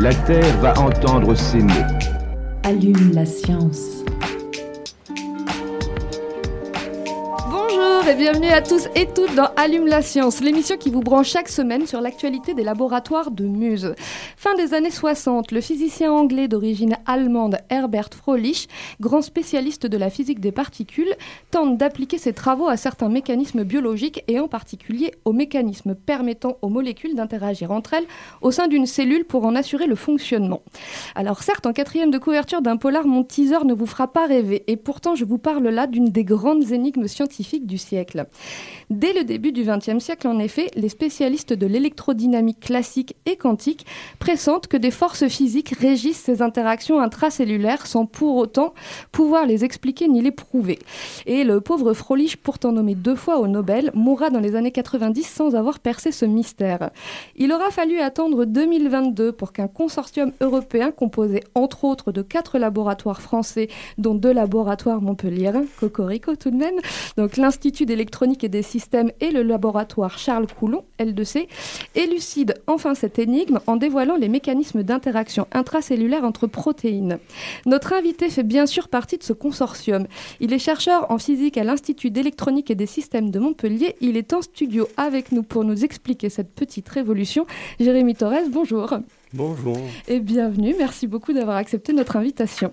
La Terre va entendre ces mots. Allume la science. Bienvenue à tous et toutes dans Allume la science, l'émission qui vous branche chaque semaine sur l'actualité des laboratoires de Muse. Fin des années 60, le physicien anglais d'origine allemande Herbert Froelich, grand spécialiste de la physique des particules, tente d'appliquer ses travaux à certains mécanismes biologiques et en particulier aux mécanismes permettant aux molécules d'interagir entre elles au sein d'une cellule pour en assurer le fonctionnement. Alors certes, en quatrième de couverture d'un polar, mon teaser ne vous fera pas rêver et pourtant je vous parle là d'une des grandes énigmes scientifiques du siècle. Dès le début du XXe siècle, en effet, les spécialistes de l'électrodynamique classique et quantique pressentent que des forces physiques régissent ces interactions intracellulaires sans pour autant pouvoir les expliquer ni les prouver. Et le pauvre Froelich, pourtant nommé deux fois au Nobel, mourra dans les années 90 sans avoir percé ce mystère. Il aura fallu attendre 2022 pour qu'un consortium européen composé entre autres de quatre laboratoires français, dont deux laboratoires montpelliérains, Cocorico tout de même, donc l'Institut d'électronique et des systèmes et le laboratoire Charles Coulon, L2C, élucide enfin cette énigme en dévoilant les mécanismes d'interaction intracellulaire entre protéines. Notre invité fait bien sûr partie de ce consortium. Il est chercheur en physique à l'Institut d'électronique et des systèmes de Montpellier. Il est en studio avec nous pour nous expliquer cette petite révolution. Jérémy Torres, bonjour. Bonjour. Et bienvenue. Merci beaucoup d'avoir accepté notre invitation.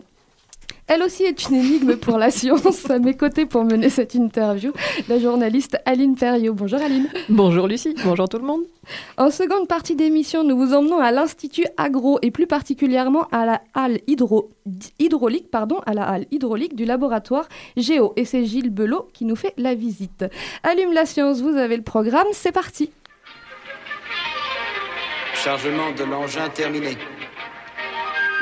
Elle aussi est une énigme pour la science. À mes côtés pour mener cette interview, la journaliste Aline Perriot. Bonjour Aline. Bonjour Lucie, bonjour tout le monde. En seconde partie d'émission, nous vous emmenons à l'Institut Agro et plus particulièrement à la halle hydro... hydraulique, pardon, à la halle hydraulique du laboratoire Géo. Et c'est Gilles Belot qui nous fait la visite. Allume la science, vous avez le programme, c'est parti. Chargement de l'engin terminé.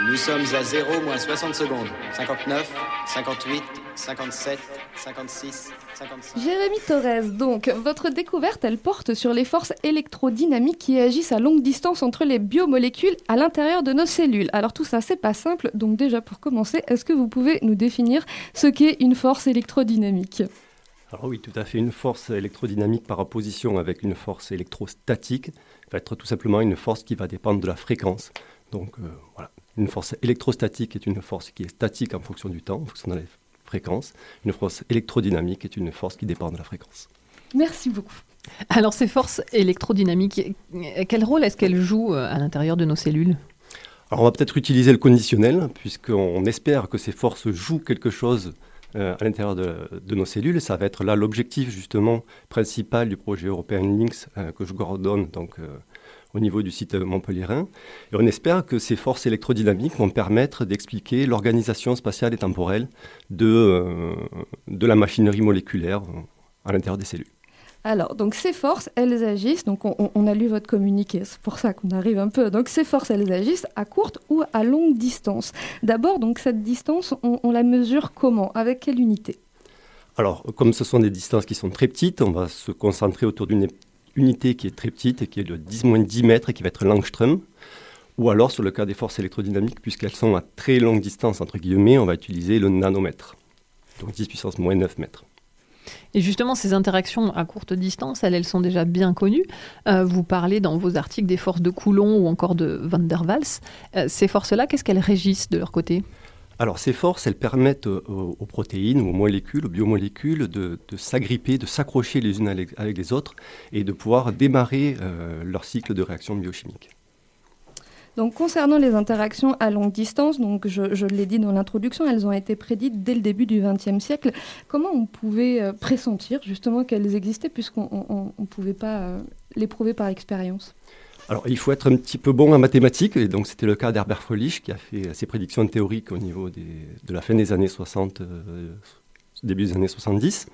Nous sommes à 0 moins 60 secondes. 59, 58, 57, 56, 55. Jérémy Torres, donc, votre découverte, elle porte sur les forces électrodynamiques qui agissent à longue distance entre les biomolécules à l'intérieur de nos cellules. Alors tout ça, c'est pas simple, donc déjà pour commencer, est-ce que vous pouvez nous définir ce qu'est une force électrodynamique? Alors oui, tout à fait. Une force électrodynamique par opposition avec une force électrostatique va être tout simplement une force qui va dépendre de la fréquence. Donc euh, voilà, une force électrostatique est une force qui est statique en fonction du temps, en fonction de la fréquence. Une force électrodynamique est une force qui dépend de la fréquence. Merci beaucoup. Alors ces forces électrodynamiques, quel rôle est-ce qu'elles jouent à l'intérieur de nos cellules? Alors on va peut-être utiliser le conditionnel, puisqu'on espère que ces forces jouent quelque chose euh, à l'intérieur de, de, nos cellules. Ça va être là l'objectif justement principal du projet européen Lynx euh, que je coordonne donc, euh, au niveau du site montpelliérain. Et on espère que ces forces électrodynamiques vont permettre d'expliquer l'organisation spatiale et temporelle de, euh, de la machinerie moléculaire à l'intérieur des cellules. Alors, donc ces forces, elles agissent, donc on, on a lu votre communiqué, c'est pour ça qu'on arrive un peu. Donc ces forces, elles agissent à courte ou à longue distance. D'abord, donc cette distance, on, on la mesure comment? Avec quelle unité? Alors, comme ce sont des distances qui sont très petites, on va se concentrer autour d'une unité qui est très petite et qui est de 10-10 mètres et qui va être l'angstrom. Ou alors, sur le cas des forces électrodynamiques, puisqu'elles sont à très longue distance, entre guillemets, on va utiliser le nanomètre. Donc 10 puissance moins 9 mètres. Et justement, ces interactions à courte distance, elles, elles sont déjà bien connues. Euh, vous parlez dans vos articles des forces de Coulomb ou encore de Van der Waals. Euh, ces forces-là, qu'est-ce qu'elles régissent de leur côté? Alors ces forces, elles permettent aux, aux, protéines aux molécules, aux biomolécules de, s'agripper, de s'accrocher les unes avec les autres et de pouvoir démarrer euh, leur cycle de réaction biochimique. Donc concernant les interactions à longue distance, je, l'ai dit dans l'introduction, elles ont été prédites dès le début du XXe siècle. Comment on pouvait euh, pressentir justement qu'elles existaient puisqu'on ne pouvait pas euh, les prouver par expérience? Alors, il faut être un petit peu bon en mathématiques, et donc c'était le cas d'Herbert Froelich qui a fait ses prédictions théoriques au niveau de la fin des années 60, euh, début des années 70.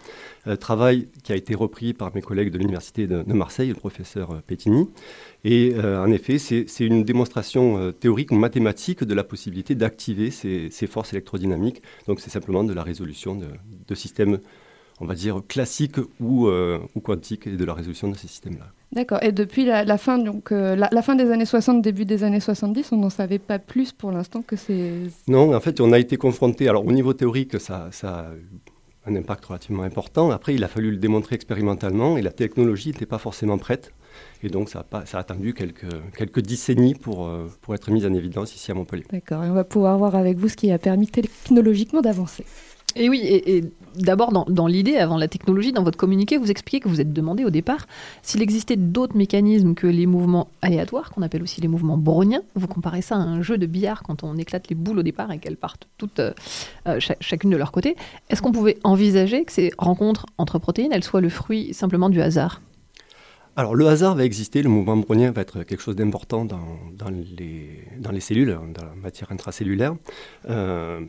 travail qui a été repris par mes collègues de l'Université de, Marseille, le professeur Pettini. Et en effet, c'est une démonstration théorique ou mathématique de la possibilité d'activer ces, forces électrodynamiques. Donc c'est simplement de la résolution de, de systèmes on va dire, classiques ou, euh, ou quantiques et de la résolution de ces systèmes-là. D'accord. Et depuis la, fin, donc, euh, la, fin des années 60, début des années 70, on n'en savait pas plus pour l'instant que c'est... Non, en fait, on a été confronté, alors au niveau théorique, ça, ça a eu un impact relativement important. Après, il a fallu le démontrer expérimentalement et la technologie n'était pas forcément prête. Et donc, ça a, pas, ça a attendu quelques, quelques décennies pour, euh, pour être mise en évidence ici à Montpellier. D'accord. Et on va pouvoir voir avec vous ce qui a permis technologiquement d'avancer. Et oui, et, d'abord dans, l'idée, avant la technologie, dans votre communiqué, vous expliquez que vous êtes demandé au départ s'il existait d'autres mécanismes que les mouvements aléatoires, qu'on appelle aussi les mouvements browniens. Vous comparez ça à un jeu de billard quand on éclate les boules au départ et qu'elles partent toutes euh, euh, chacune de leur côté. Est-ce qu'on pouvait envisager que ces rencontres entre protéines, elles soient le fruit simplement du hasard? Alors le hasard va exister, le mouvement brownien va être quelque chose d'important dans, les, cellules, dans la matière intracellulaire. Euh,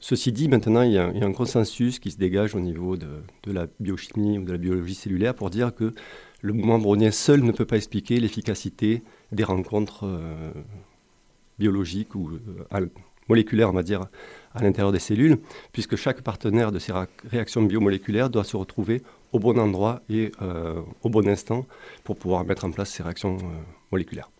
Ceci dit, maintenant, il y, a, un consensus qui se dégage au niveau de, la biochimie ou de la biologie cellulaire pour dire que le mouvement brownien seul ne peut pas expliquer l'efficacité des rencontres euh, biologiques ou euh, moléculaires, on va dire, à l'intérieur des cellules, puisque chaque partenaire de ces réactions biomoléculaires doit se retrouver au bon endroit et euh, au bon instant pour pouvoir mettre en place ces réactions moléculaires.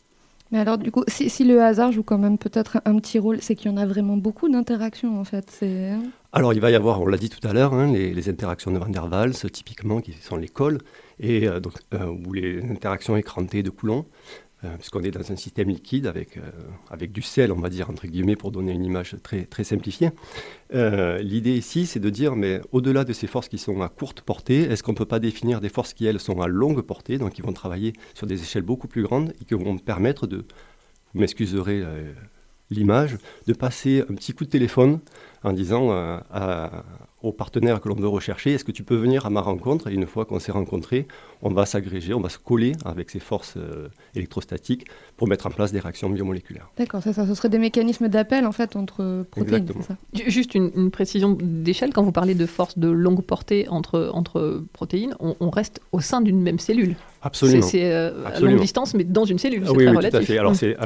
Mais alors, du coup, si, le hasard joue quand même peut-être un, petit rôle, c'est qu'il y en a vraiment beaucoup d'interactions, en fait. Hein alors, il va y avoir, on l'a dit tout à l'heure, hein, les, interactions de Van der Waals, typiquement, qui sont les cols, et euh, donc, euh, ou les interactions écrantées de Coulomb. Euh, puisqu'on est dans un système liquide avec, euh, avec du sel, on va dire, entre guillemets, pour donner une image très, très simplifiée. Euh, l'idée ici, c'est de dire, mais au-delà de ces forces qui sont à courte portée, est-ce qu'on ne peut pas définir des forces qui, elles, sont à longue portée, donc qui vont travailler sur des échelles beaucoup plus grandes et qui vont permettre de, vous m'excuserez l'image, de passer un petit coup de téléphone en disant à, aux partenaires que l'on veut rechercher, est-ce que tu peux venir à ma rencontre? Et une fois qu'on s'est rencontrés, on va s'agréger, on va se coller avec ces forces euh, électrostatiques pour mettre en place des réactions biomoléculaires. D'accord, ça, ça, ce serait des mécanismes d'appel en fait entre protéines. Ça Juste une, précision d'échelle, quand vous parlez de forces de longue portée entre, entre protéines, on, reste au sein d'une même cellule. Absolument. C'est euh, à longue distance, mais dans une cellule. Ah, oui, oui, tout à fait. Alors, c'est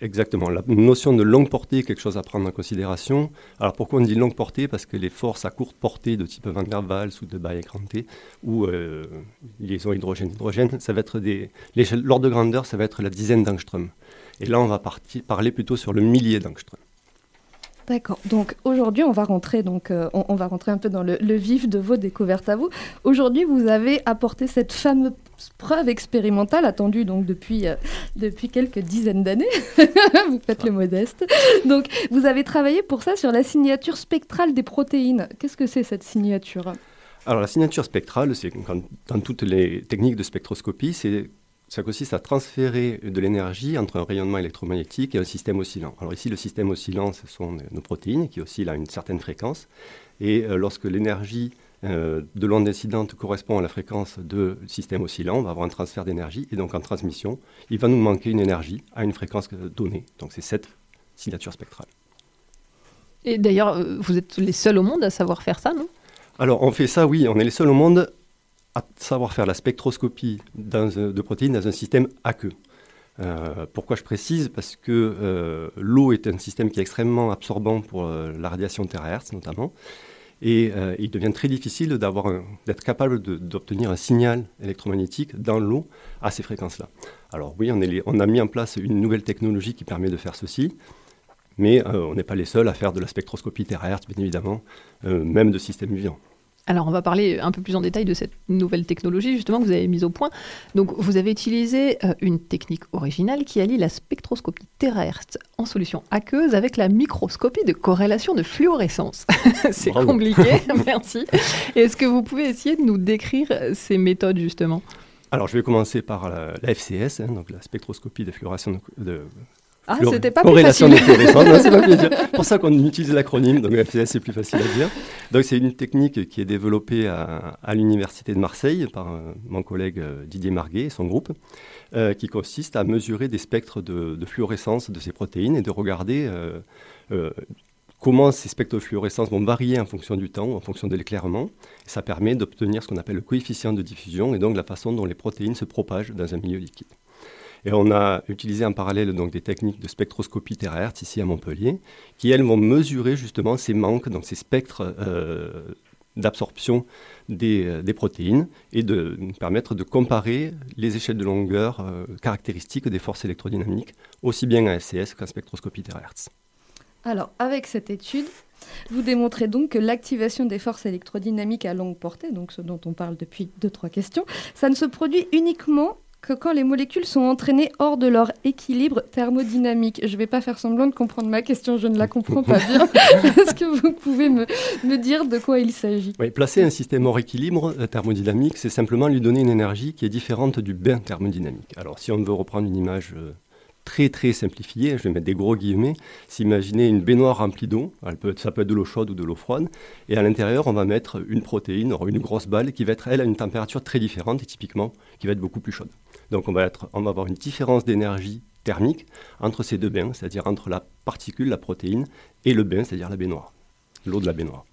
exactement. La notion de longue portée est quelque chose à prendre en considération. Alors, pourquoi on dit longue portée? Parce que les forces à courte portée de type Van der Waals ou de Baye-Granté, ou euh, liaison hydrogène-hydrogène, ça va être des. L'ordre de grandeur, ça va être la dizaine d'angstrom. Et là, on va parler plutôt sur le millier d'angstrom. D'accord. Donc aujourd'hui, on va rentrer donc euh, on, va rentrer un peu dans le, vif de vos découvertes à vous. Aujourd'hui, vous avez apporté cette fameuse preuve expérimentale attendue donc depuis euh, depuis quelques dizaines d'années. vous faites le modeste. Donc vous avez travaillé pour ça sur la signature spectrale des protéines. Qu'est-ce que c'est cette signature? Alors la signature spectrale, c'est dans toutes les techniques de spectroscopie, c'est ça consiste à transférer de l'énergie entre un rayonnement électromagnétique et un système oscillant. Alors ici, le système oscillant, ce sont nos protéines qui oscillent à une certaine fréquence. Et euh, lorsque l'énergie euh, de l'onde incidente correspond à la fréquence du système oscillant, on va avoir un transfert d'énergie. Et donc en transmission, il va nous manquer une énergie à une fréquence donnée. Donc c'est cette signature spectrale. Et d'ailleurs, euh, vous êtes les seuls au monde à savoir faire ça, non? Alors on fait ça, oui, on est les seuls au monde à savoir faire la spectroscopie de protéines dans un système aqueux. Euh, pourquoi je précise? Parce que euh, l'eau est un système qui est extrêmement absorbant pour euh, la radiation terahertz notamment, et il devient très difficile d'être capable d'obtenir un signal électromagnétique dans l'eau à ces fréquences-là. Alors oui, on, a mis en place une nouvelle technologie qui permet de faire ceci, mais on n'est pas les seuls à faire de la spectroscopie terahertz, bien évidemment, même de systèmes vivants. Alors, on va parler un peu plus en détail de cette nouvelle technologie, justement, que vous avez mise au point. Donc, vous avez utilisé euh, une technique originale qui allie la spectroscopie terrestre en solution aqueuse avec la microscopie de corrélation de fluorescence. C'est compliqué, merci. Est-ce que vous pouvez essayer de nous décrire ces méthodes, justement? Alors, je vais commencer par la, FCS, hein, donc la spectroscopie de fluorescence de, ah, c'était pas plus facile. c'est pour ça qu'on utilise l'acronyme, donc FCS c'est plus facile à dire. Donc c'est une technique qui est développée à, l'université de Marseille par euh, mon collègue euh, Didier Marguet et son groupe, euh, qui consiste à mesurer des spectres de, fluorescence de ces protéines et de regarder comment ces spectrofluorescences vont varier en fonction du temps, en fonction de l'éclairement. Ça permet d'obtenir ce qu'on appelle le coefficient de diffusion et donc la façon dont les protéines se propagent dans un milieu liquide. Et on a utilisé en parallèle donc des techniques de spectroscopie terahertz ici à Montpellier, qui elles vont mesurer justement ces manques, donc ces spectres euh, d'absorption des, des, protéines et de permettre de comparer les échelles de longueur euh, caractéristiques des forces électrodynamiques, aussi bien en SCS qu'en spectroscopie terahertz. Alors, avec cette étude, vous démontrez donc que l'activation des forces électrodynamiques à longue portée, donc ce dont on parle depuis deux, trois questions, ça ne se produit uniquement que quand les molécules sont entraînées hors de leur équilibre thermodynamique. Je ne vais pas faire semblant de comprendre ma question, je ne la comprends pas bien. Est-ce que vous pouvez me, me, dire de quoi il s'agit? Oui, placer un système hors équilibre euh, thermodynamique, c'est simplement lui donner une énergie qui est différente du bain thermodynamique. Alors si on veut reprendre une image euh, très très simplifiée, je vais mettre des gros guillemets, s'imaginer une baignoire remplie d'eau, ça peut être de l'eau chaude ou de l'eau froide, et à l'intérieur on va mettre une protéine, une grosse balle qui va être elle à une température très différente et typiquement qui va être beaucoup plus chaude. Donc on va, être, on va avoir une différence d'énergie thermique entre ces deux bains, c'est-à-dire entre la particule, la protéine, et le bain, c'est-à-dire la baignoire, l'eau de la baignoire.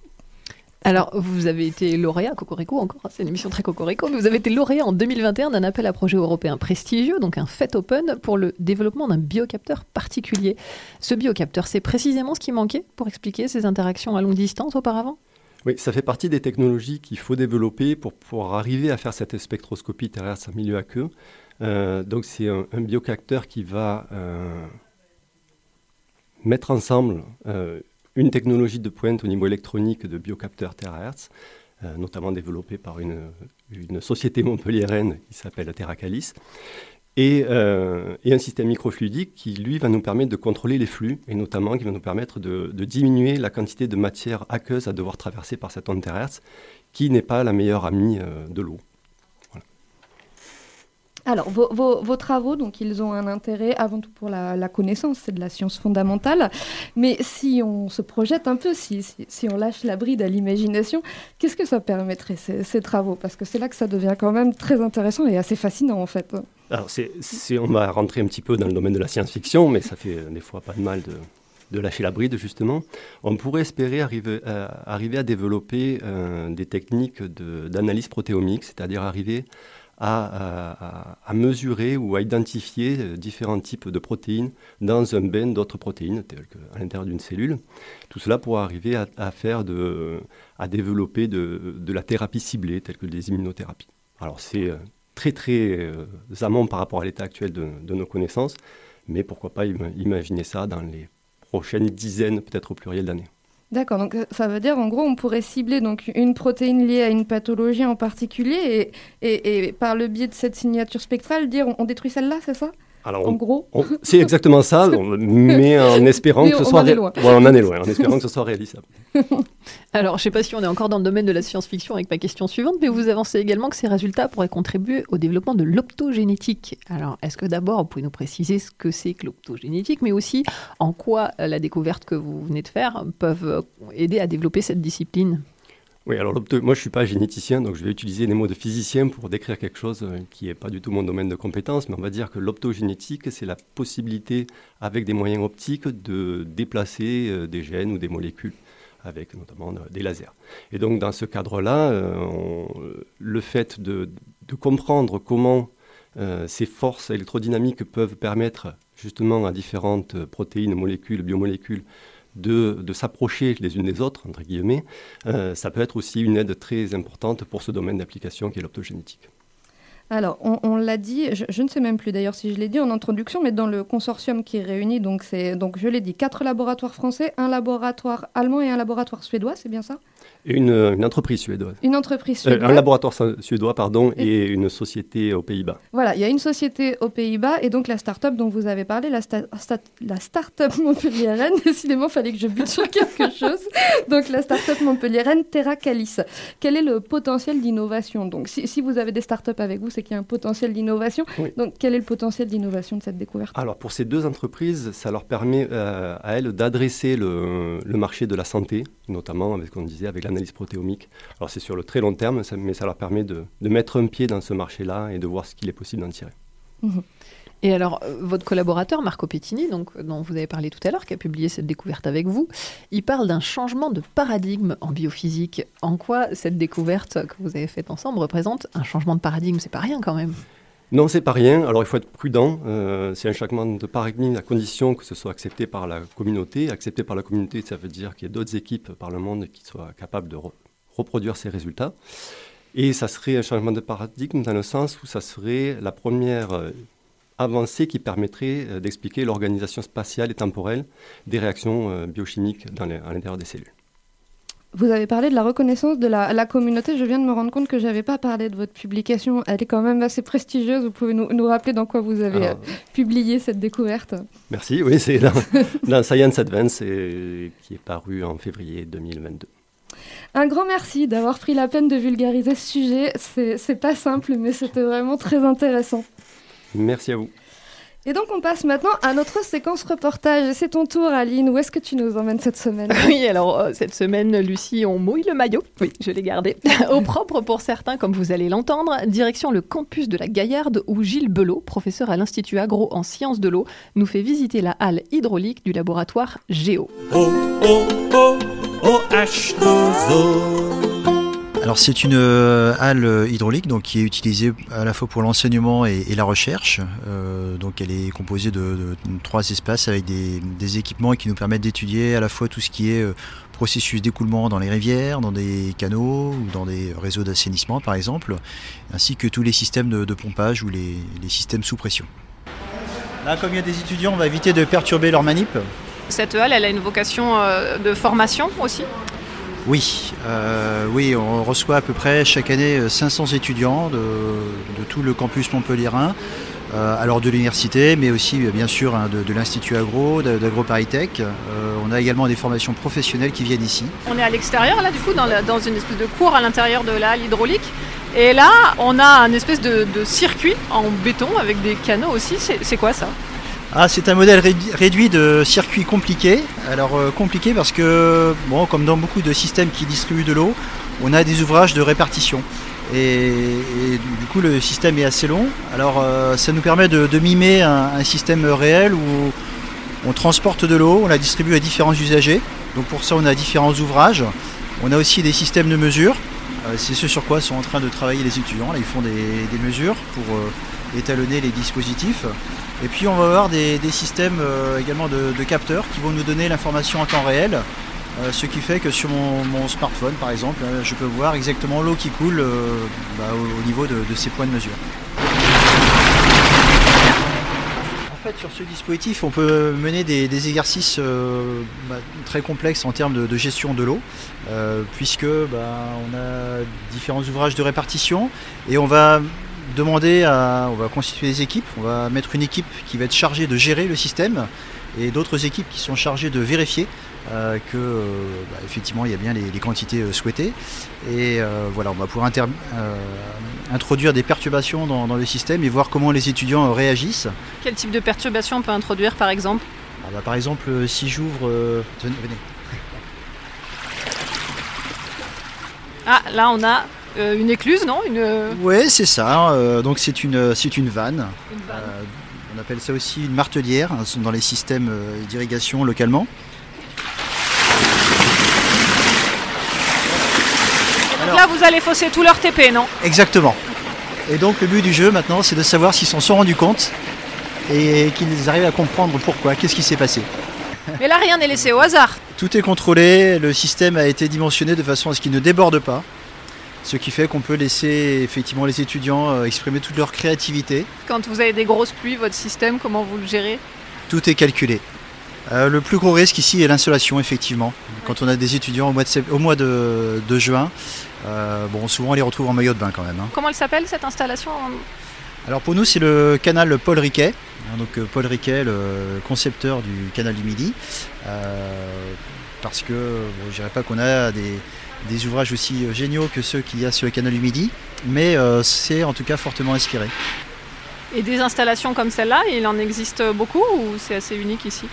Alors, vous avez été lauréat, Cocorico encore, hein, c'est une émission très Cocorico, mais vous avez été lauréat en 2021 d'un appel à projet européen prestigieux, donc un FET Open, pour le développement d'un biocapteur particulier. Ce biocapteur, c'est précisément ce qui manquait pour expliquer ces interactions à longue distance auparavant? Oui, ça fait partie des technologies qu'il faut développer pour pouvoir arriver à faire cette spectroscopie terrestre à milieu aqueux. Euh, donc c'est un, biocapteur qui va euh, mettre ensemble euh, une technologie de pointe au niveau électronique de biocapteurs terahertz, notamment développée par une, une société montpelliéraine qui s'appelle Terracalis, et, et, un système microfluidique qui, lui, va nous permettre de contrôler les flux, et notamment qui va nous permettre de, de diminuer la quantité de matière aqueuse à devoir traverser par cette onde terahertz, qui n'est pas la meilleure amie de l'eau. Alors, vos, travaux, donc, ils ont un intérêt avant tout pour la, connaissance, c'est de la science fondamentale. Mais si on se projette un peu, si, on lâche la bride à l'imagination, qu'est-ce que ça permettrait, ces, travaux? Parce que c'est là que ça devient quand même très intéressant et assez fascinant, en fait. Alors, c'est, on va rentrer un petit peu dans le domaine de la science-fiction, mais ça fait des fois pas de mal de, lâcher la bride, justement. On pourrait espérer arriver, euh, à développer euh, des techniques d'analyse protéomique, c'est-à-dire arriver à, mesurer ou à identifier euh, différents types de protéines dans un bain d'autres protéines, telles qu'à l'intérieur d'une cellule. Tout cela pour arriver à, faire de, à développer de, la thérapie ciblée, telle que les immunothérapies. Alors c'est euh, très très euh, amont par rapport à l'état actuel de, nos connaissances, mais pourquoi pas imaginer ça dans les prochaines dizaines, peut-être au pluriel d'années. D'accord, donc euh, ça veut dire en gros on pourrait cibler donc une protéine liée à une pathologie en particulier et, et, par le biais de cette signature spectrale dire on, on détruit celle-là, c'est ça? Alors, en gros C'est exactement ça, mais en espérant que ce soit... Ouais, on en est loin, en espérant que ce soit réalisable. Alors, je ne sais pas si on est encore dans le domaine de la science-fiction avec ma question suivante, mais vous avancez également que ces résultats pourraient contribuer au développement de l'optogénétique. Alors, est-ce que d'abord, vous pouvez nous préciser ce que c'est que l'optogénétique, mais aussi en quoi la découverte que vous venez de faire peuvent aider à développer cette discipline? Oui, alors moi je ne suis pas généticien, donc je vais utiliser les mots de physicien pour décrire quelque chose euh, qui n'est pas du tout mon domaine de compétence, mais on va dire que l'optogénétique, c'est la possibilité, avec des moyens optiques, de déplacer euh, des gènes ou des molécules, avec notamment euh, des lasers. Et donc dans ce cadre-là, le fait de, comprendre comment ces forces électrodynamiques peuvent permettre justement à différentes protéines, molécules, biomolécules, de, s'approcher les unes des autres, entre guillemets, euh, ça peut être aussi une aide très importante pour ce domaine d'application qui est l'optogénétique. Alors, on, l'a dit, je, ne sais même plus d'ailleurs si je l'ai dit en introduction, mais dans le consortium qui est réuni, donc, donc je l'ai dit, quatre laboratoires français, un laboratoire allemand et un laboratoire suédois, c'est bien ça? Une, une, entreprise suédoise. Une entreprise suédoise. Euh, un laboratoire suédois, pardon, et, une société aux Pays-Bas. Voilà, il y a une société aux Pays-Bas et donc la start-up dont vous avez parlé, la, sta la start-up montpelliéraine, décidément, il fallait que je bute sur quelque chose. Donc la start-up montpelliéraine Terra Calis. Quel est le potentiel d'innovation? Donc si, si, vous avez des start-up avec vous, c'est qu'il y a un potentiel d'innovation. Oui. Donc quel est le potentiel d'innovation de cette découverte? Alors pour ces deux entreprises, ça leur permet euh, à elles d'adresser le, le marché de la santé, notamment avec ce qu'on disait avec la analyse protéomique. Alors c'est sur le très long terme, mais ça leur permet de, de, mettre un pied dans ce marché-là et de voir ce qu'il est possible d'en tirer. Mmh. Et alors, euh, votre collaborateur, Marco Pettini, donc, dont vous avez parlé tout à l'heure, qui a publié cette découverte avec vous, il parle d'un changement de paradigme en biophysique. En quoi cette découverte que vous avez faite ensemble représente un changement de paradigme? C'est pas rien quand même. Non, c'est pas rien. Alors il faut être prudent. Euh, c'est un changement de paradigme à condition que ce soit accepté par la communauté. Accepté par la communauté, ça veut dire qu'il y a d'autres équipes par le monde qui soient capables de re- reproduire ces résultats. Et ça serait un changement de paradigme dans le sens où ça serait la première euh, avancée qui permettrait euh, d'expliquer l'organisation spatiale et temporelle des réactions euh, biochimiques dans les- à l'intérieur des cellules. Vous avez parlé de la reconnaissance de la, la communauté. Je viens de me rendre compte que je n'avais pas parlé de votre publication. Elle est quand même assez prestigieuse. Vous pouvez nous, nous rappeler dans quoi vous avez Alors, euh, publié cette découverte? Merci, oui, c'est dans, dans Science Advance et, qui est paru en février 2022. Un grand merci d'avoir pris la peine de vulgariser ce sujet. C'est c'est pas simple, mais c'était vraiment très intéressant. Merci à vous. Et donc, on passe maintenant à notre séquence reportage. Et C'est ton tour, Aline. Où est-ce que tu nous emmènes cette semaine? Oui, alors euh, cette semaine, Lucie, on mouille le maillot. Oui, je l'ai gardé. Au propre pour certains, comme vous allez l'entendre. Direction le campus de la Gaillarde où Gilles Belot, professeur à l'Institut Agro en sciences de l'eau, nous fait visiter la halle hydraulique du laboratoire Géo. Oh, oh, oh, oh, H2O. Alors c'est une euh, halle euh, hydraulique donc, qui est utilisée à la fois pour l'enseignement et, et la recherche. Euh, donc elle est composée de, de trois espaces avec des, des équipements qui nous permettent d'étudier à la fois tout ce qui est euh, processus d'écoulement dans les rivières, dans des canaux ou dans des réseaux d'assainissement par exemple, ainsi que tous les systèmes de, de pompage ou les, les systèmes sous pression. Là comme il y a des étudiants, on va éviter de perturber leur manip. Cette halle, elle a une vocation de formation aussi? Oui, euh, oui, on reçoit à peu près chaque année euh, 500 étudiants de, tout le campus montpelliérain, euh, alors de l'université, mais aussi euh, bien sûr hein, de, l'Institut Agro, d'AgroParisTech. Euh, on a également des formations professionnelles qui viennent ici. On est à l'extérieur, là, du coup, dans, une espèce de cour à l'intérieur de la hydraulique. Et là, on a un espèce de, circuit en béton avec des canaux aussi. C'est quoi ça? Ah, c'est un modèle rédu- réduit de circuit compliqué. Alors euh, compliqué parce que, comme dans beaucoup de systèmes qui distribuent de l'eau, on a des ouvrages de répartition. Et, du coup, le système est assez long. Alors, euh, ça nous permet de, mimer un, système réel où on transporte de l'eau, on la distribue à différents usagers. Donc pour ça, on a différents ouvrages. On a aussi des systèmes de mesure. Euh, C'est ce sur quoi sont en train de travailler les étudiants. Là, ils font des, mesures pour étalonner les dispositifs. Et puis on va avoir des, systèmes euh, également de, capteurs qui vont nous donner l'information en temps réel. Euh, ce qui fait que sur mon, smartphone par exemple, euh, je peux voir exactement l'eau qui coule bah, au, au niveau de, ces points de mesure. En fait, sur ce dispositif, on peut mener des, exercices bah, très complexes en termes de, gestion de l'eau, puisque bah, on a différents ouvrages de répartition et on va demander à, on va constituer des équipes, on va mettre une équipe qui va être chargée de gérer le système et d'autres équipes qui sont chargées de vérifier euh, que euh, bah, effectivement il y a bien les, les quantités euh, souhaitées et euh, voilà on va pouvoir introduire des perturbations dans, dans le système et voir comment les étudiants réagissent. Quel type de perturbation on peut introduire, par exemple? Ah bah, par exemple si j'ouvre venez. Ah, là, on a euh, une écluse, non une... Ouais, c'est ça. euh, donc c'est une, c'est une vanne. Une vanne. Euh, on appelle ça aussi une martelière hein, dans les systèmes euh, d'irrigation localement. Donc là, vous allez fausser tout leur TP, non? Exactement. Et donc le but du jeu maintenant, c'est de savoir s'ils s'en sont rendus compte et qu'ils arrivent à comprendre pourquoi, qu'est-ce qui s'est passé. Mais là, rien n'est laissé au hasard. Tout est contrôlé, le système a été dimensionné de façon à ce qu'il ne déborde pas, ce qui fait qu'on peut laisser effectivement les étudiants euh, exprimer toute leur créativité. Quand vous avez des grosses pluies, votre système, comment vous le gérez? Tout est calculé. Euh, le plus gros risque ici est l'insolation, effectivement. Quand on a des étudiants au mois de, sept- au mois de, de juin, euh, bon, souvent on les retrouve en maillot de bain quand même. hein. Comment elle s'appelle, cette installation? Alors pour nous, c'est le canal Paul Riquet. Hein, Donc Paul Riquet, le concepteur du canal du Midi. Euh, parce que bon, je dirais pas qu'on a des, des ouvrages aussi euh, géniaux que ceux qu'il y a sur le canal du Midi, mais euh, c'est en tout cas fortement inspiré. Et des installations comme celle-là, il en existe beaucoup ou c'est assez unique ici?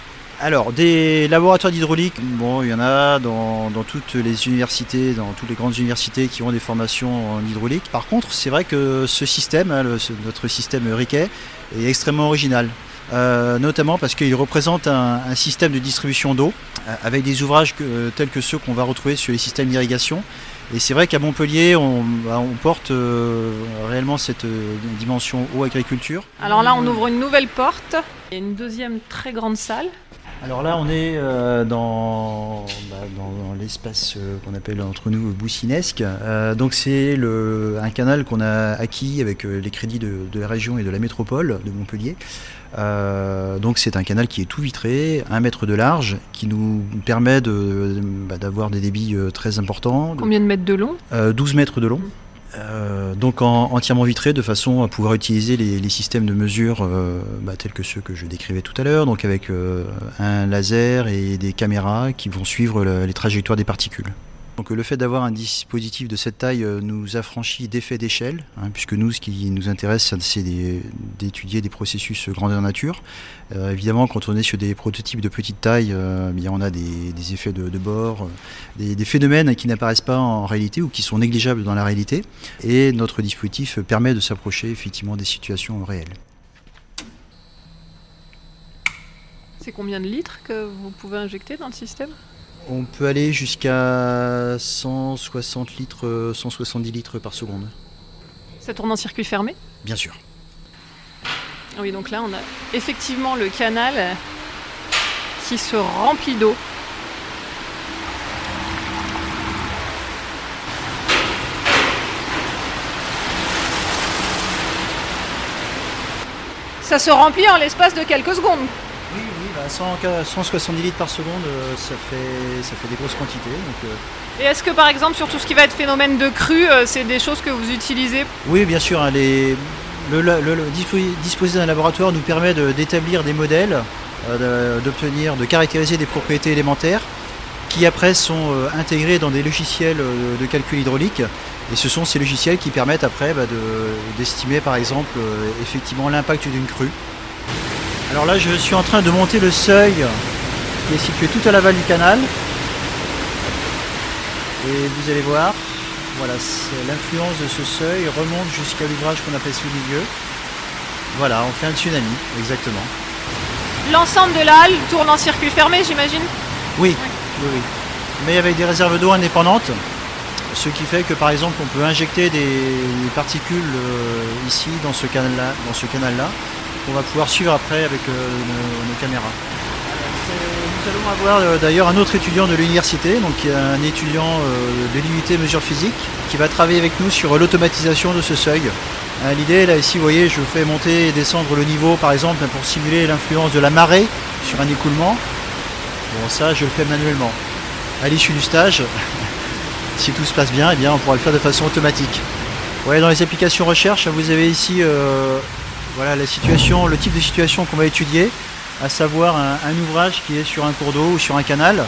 Alors, des laboratoires d'hydraulique, bon, il y en a dans, dans toutes les universités, dans toutes les grandes universités qui ont des formations en hydraulique. Par contre, c'est vrai que ce système, hein, le- ce- notre système Riquet, est extrêmement original. Euh, notamment parce qu'il représente un, un système de distribution d'eau euh, avec des ouvrages que- euh, tels que ceux qu'on va retrouver sur les systèmes d'irrigation. Et c'est vrai qu'à Montpellier, on, bah, on porte réellement cette dimension eau agriculture. Alors là, on ouvre une nouvelle porte. A une deuxième très grande salle. Alors là, on est dans, bah, dans- dans l'espace qu'on appelle entre nous boussinesque. Donc c'est le- un canal qu'on a acquis avec les crédits de, de la région et de la métropole de Montpellier. Euh, donc c'est un canal qui est tout vitré, un mètre de large, qui nous permet de- bah, d'avoir des débits euh, très importants. de- Combien de mètres de long? Euh, 12 mètres de long. Euh, donc en- entièrement vitré de façon à pouvoir utiliser les, les systèmes de mesure euh, bah, tels que ceux que je décrivais tout à l'heure, donc avec euh, un laser et des caméras qui vont suivre le- les trajectoires des particules. Donc euh, le fait d'avoir un dispositif de cette taille euh, nous affranchit d'effets d'échelle, hein, puisque nous, ce qui nous intéresse, c'est d'étudier des processus grandeur nature. Euh, évidemment, quand on est sur des prototypes de petite taille, euh, bien, on a des, effets de, bord, euh, des phénomènes qui n'apparaissent pas en réalité ou qui sont négligeables dans la réalité. Et notre dispositif permet de s'approcher effectivement des situations réelles. C'est combien de litres que vous pouvez injecter dans le système? On peut aller jusqu'à 160 litres, euh, 170 litres par seconde, Ça tourne en circuit fermé? Bien sûr. Ah Oui, donc là, on a effectivement le canal qui se remplit d'eau. Ça se remplit en l'espace de quelques secondes. Oui, oui, bah, 100 170 litres par seconde, euh, ça, fait, ça fait des grosses quantités. Donc, euh, Et est-ce que par exemple sur tout ce qui va être phénomène de crue, euh, c'est des choses que vous utilisez? Oui, bien sûr. hein, les- le, le- le dispo- disposer d'un laboratoire nous permet de- d'établir des modèles, euh, de- d'obtenir, de caractériser des propriétés élémentaires qui après sont euh, intégrés dans des logiciels de calcul hydraulique. Et ce sont ces logiciels qui permettent après bah, de- d'estimer par exemple euh, effectivement l'impact d'une crue. Alors là, je suis en train de monter le seuil qui est situé tout à l'aval du canal. Et vous allez voir, voilà, l'influence de ce seuil remonte jusqu'à l'ouvrage qu'on aperçoit au milieu. Voilà, on fait un tsunami, exactement. L'ensemble de la halle tourne en circuit fermé, j'imagine? Oui, oui, oui. Mais avec des réserves d'eau indépendantes, ce qui fait que par exemple on peut injecter des, particules euh, ici dans ce canal-là, dans ce canal-là, qu'on va pouvoir suivre après avec euh, nos, caméras. Nous allons avoir euh, d'ailleurs un autre étudiant de l'université, donc un étudiant euh, de l'unité mesure physique, qui va travailler avec nous sur l'automatisation de ce seuil. L'idée là ici, vous voyez, je fais monter et descendre le niveau par exemple pour simuler l'influence de la marée sur un écoulement. Bon, ça, je le fais manuellement. À l'issue du stage, si tout se passe bien, eh bien, on pourra le faire de façon automatique. Ouais, dans les applications recherche, vous avez ici voilà, la situation, le type de situation qu'on va étudier, à savoir un, ouvrage qui est sur un cours d'eau ou sur un canal.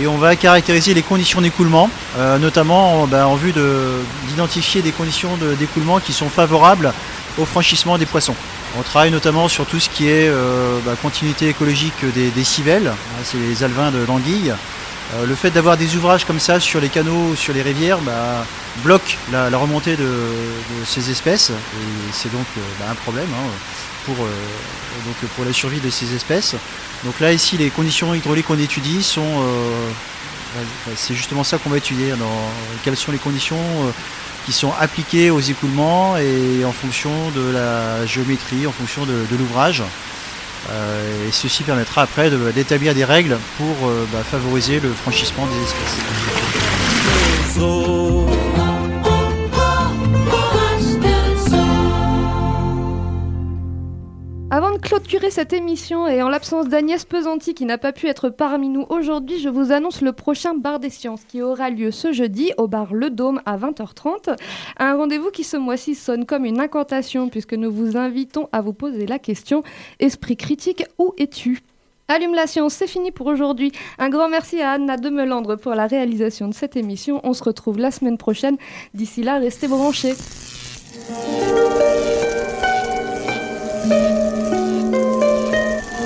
Et on va caractériser les conditions d'écoulement, euh, notamment en, ben, en vue de- d'identifier des conditions d'écoulement qui sont favorables au franchissement des poissons. On travaille notamment sur tout ce qui est euh, bah, continuité écologique des, civelles, c'est les alevins de l'anguille. Euh, le fait d'avoir des ouvrages comme ça sur les canaux, sur les rivières, bah, bloque la, remontée de, ces espèces. Et c'est donc euh, bah, un problème hein, pour, euh, pour la survie de ces espèces. Donc là, ici, les conditions hydrauliques qu'on étudie sont. bah, c'est justement ça qu'on va étudier. Dans, quelles sont les conditions qui sont appliquées aux écoulements et en fonction de la géométrie, en fonction de l'ouvrage. Euh, et ceci permettra après d'établir des règles pour euh, bah, favoriser le franchissement des espèces. Clôturer cette émission et en l'absence d'Agnès Pesanti qui n'a pas pu être parmi nous aujourd'hui, je vous annonce le prochain Bar des Sciences qui aura lieu ce jeudi au bar Le Dôme à 20h30. Un rendez-vous qui ce mois-ci sonne comme une incantation puisque nous vous invitons à vous poser la question Esprit critique, où es-tu? Allume la science, c'est fini pour aujourd'hui. Un grand merci à Anna Demelandre pour la réalisation de cette émission. On se retrouve la semaine prochaine. D'ici là, restez branchés.